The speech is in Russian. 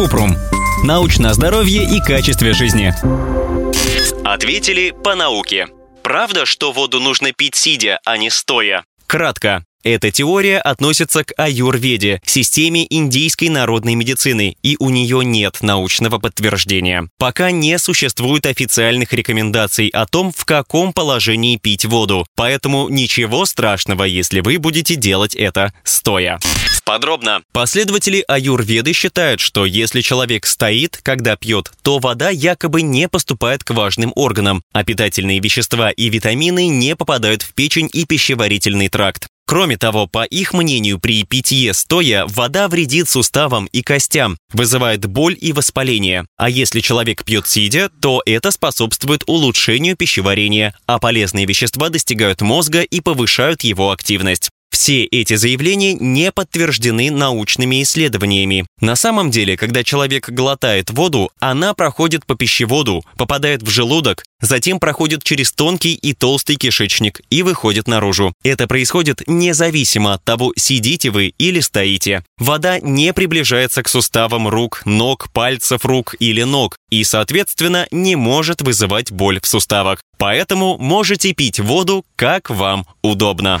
Купрум. Научное здоровье и качестве жизни. Ответили по науке. Правда, что воду нужно пить сидя, а не стоя? Кратко. Эта теория относится к аюрведе, системе индийской народной медицины, и у нее нет научного подтверждения. Пока не существует официальных рекомендаций о том, в каком положении пить воду, поэтому ничего страшного, если вы будете делать это стоя. Подробно. Последователи аюрведы считают, что если человек стоит, когда пьет, то вода якобы не поступает к важным органам, а питательные вещества и витамины не попадают в печень и пищеварительный тракт. Кроме того, по их мнению, при питье стоя вода вредит суставам и костям, вызывает боль и воспаление. А если человек пьет сидя, то это способствует улучшению пищеварения, а полезные вещества достигают мозга и повышают его активность. Все эти заявления не подтверждены научными исследованиями. На самом деле, когда человек глотает воду, она проходит по пищеводу, попадает в желудок, затем проходит через тонкий и толстый кишечник и выходит наружу. Это происходит независимо от того, сидите вы или стоите. Вода не приближается к суставам рук, ног, пальцев рук или ног и, соответственно, не может вызывать боль в суставах. Поэтому можете пить воду, как вам удобно.